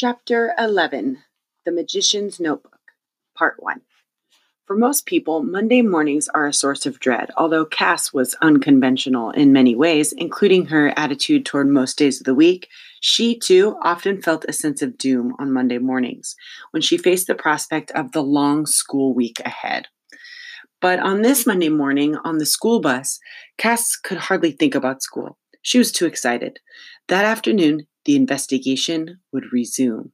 Chapter 11 The Magician's Notebook, Part 1. For most people, Monday mornings are a source of dread, although Cass was unconventional in many ways, including her attitude toward most days of the week. She, too, often felt a sense of doom on Monday mornings when she faced the prospect of the long school week ahead. But on this Monday morning, on the school bus, Cass could hardly think about school. She was too excited. That afternoon, the investigation would resume.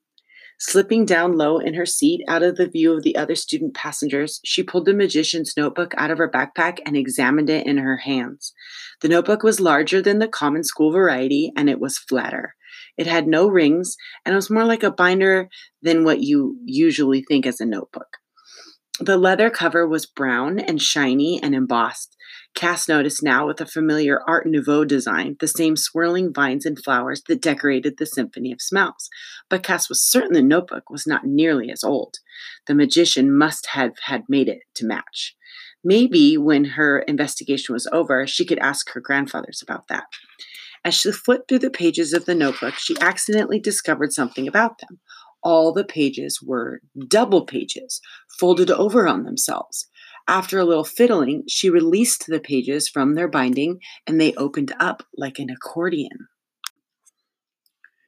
Slipping down low in her seat out of the view of the other student passengers, she pulled the magician's notebook out of her backpack and examined it in her hands. The notebook was larger than the common school variety and it was flatter. It had no rings and it was more like a binder than what you usually think as a notebook. The leather cover was brown and shiny and embossed. Cass noticed now with a familiar Art Nouveau design, the same swirling vines and flowers that decorated the Symphony of Smells. But Cass was certain the notebook was not nearly as old. The magician must have had made it to match. Maybe when her investigation was over, she could ask her grandfathers about that. As she flipped through the pages of the notebook, she accidentally discovered something about them all the pages were double pages, folded over on themselves. After a little fiddling, she released the pages from their binding and they opened up like an accordion.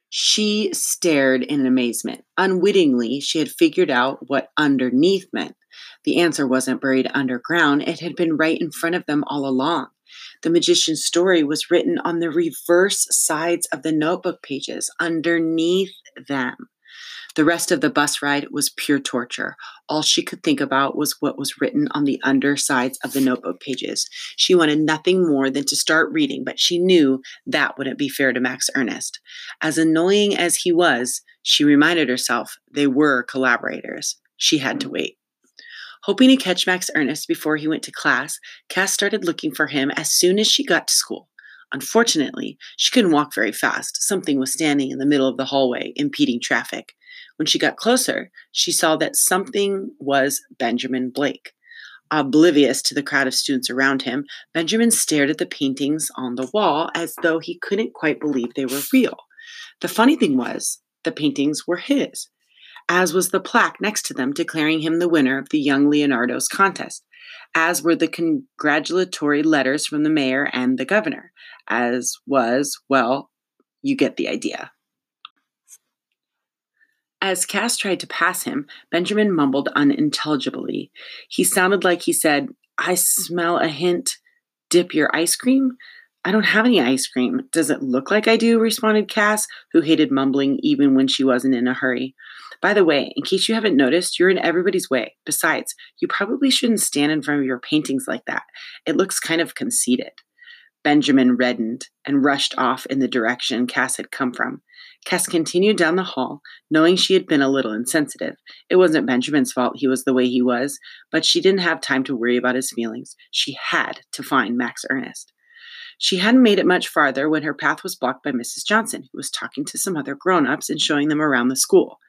She stared in amazement. Unwittingly, she had figured out what underneath meant. The answer wasn't buried underground, it had been right in front of them all along. The magician's story was written on the reverse sides of the notebook pages, underneath them. The rest of the bus ride was pure torture. All she could think about was what was written on the undersides of the notebook pages. She wanted nothing more than to start reading, but she knew that wouldn't be fair to Max Ernest. As annoying as he was, she reminded herself they were collaborators. She had to wait. Hoping to catch Max Ernest before he went to class, Cass started looking for him as soon as she got to school. Unfortunately, she couldn't walk very fast. Something was standing in the middle of the hallway, impeding traffic. When she got closer, she saw that something was Benjamin Blake. Oblivious to the crowd of students around him, Benjamin stared at the paintings on the wall as though he couldn't quite believe they were real. The funny thing was, the paintings were his, as was the plaque next to them declaring him the winner of the Young Leonardo's contest, as were the congratulatory letters from the mayor and the governor, as was, well, you get the idea. As Cass tried to pass him, Benjamin mumbled unintelligibly. He sounded like he said, I smell a hint. Dip your ice cream? I don't have any ice cream. Does it look like I do? responded Cass, who hated mumbling even when she wasn't in a hurry. By the way, in case you haven't noticed, you're in everybody's way. Besides, you probably shouldn't stand in front of your paintings like that. It looks kind of conceited. Benjamin reddened and rushed off in the direction Cass had come from. Cass continued down the hall, knowing she had been a little insensitive. It wasn't Benjamin's fault he was the way he was, but she didn't have time to worry about his feelings. She had to find Max Ernest. She hadn't made it much farther when her path was blocked by Mrs. Johnson, who was talking to some other grown ups and showing them around the school.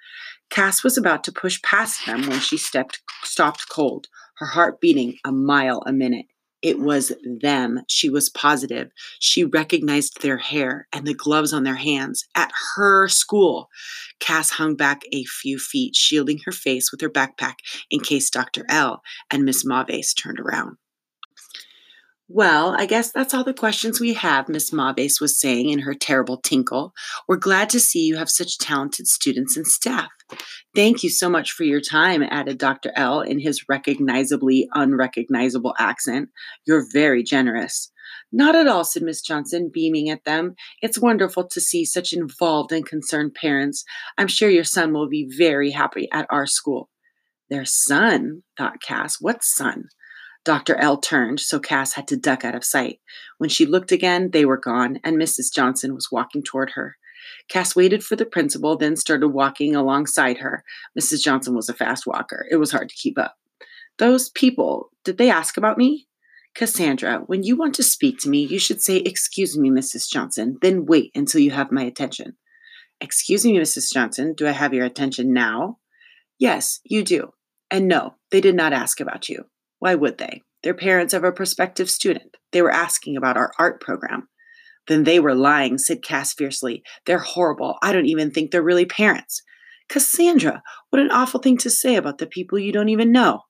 Cass was about to push past them when she stepped, stopped cold, her heart beating a mile a minute. It was them. She was positive. She recognized their hair and the gloves on their hands at her school. Cass hung back a few feet, shielding her face with her backpack in case Dr. L and Miss Mauvais turned around. Well, I guess that's all the questions we have, Miss Mauvais was saying in her terrible tinkle. We're glad to see you have such talented students and staff. Thank you so much for your time, added Dr. L in his recognizably unrecognizable accent. You're very generous. Not at all, said Miss Johnson, beaming at them. It's wonderful to see such involved and concerned parents. I'm sure your son will be very happy at our school. Their son, thought Cass. What son? Dr. L turned, so Cass had to duck out of sight. When she looked again, they were gone, and Mrs. Johnson was walking toward her. Cass waited for the principal, then started walking alongside her. Mrs. Johnson was a fast walker. It was hard to keep up. Those people, did they ask about me? Cassandra, when you want to speak to me, you should say, Excuse me, Mrs. Johnson, then wait until you have my attention. Excuse me, Mrs. Johnson, do I have your attention now? Yes, you do. And no, they did not ask about you. Why would they? They're parents of a prospective student. They were asking about our art program. Then they were lying, said Cass fiercely. They're horrible. I don't even think they're really parents. Cassandra, what an awful thing to say about the people you don't even know.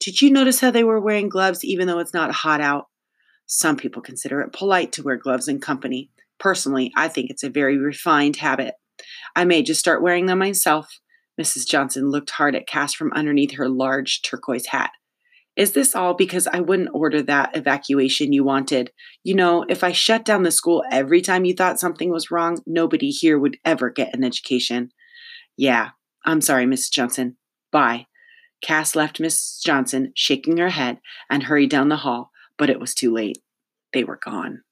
Did you notice how they were wearing gloves even though it's not hot out? Some people consider it polite to wear gloves in company. Personally, I think it's a very refined habit. I may just start wearing them myself. Mrs. Johnson looked hard at Cass from underneath her large turquoise hat. Is this all because I wouldn't order that evacuation you wanted? You know, if I shut down the school every time you thought something was wrong, nobody here would ever get an education. Yeah, I'm sorry, Mrs. Johnson. Bye. Cass left Mrs. Johnson shaking her head and hurried down the hall, but it was too late. They were gone.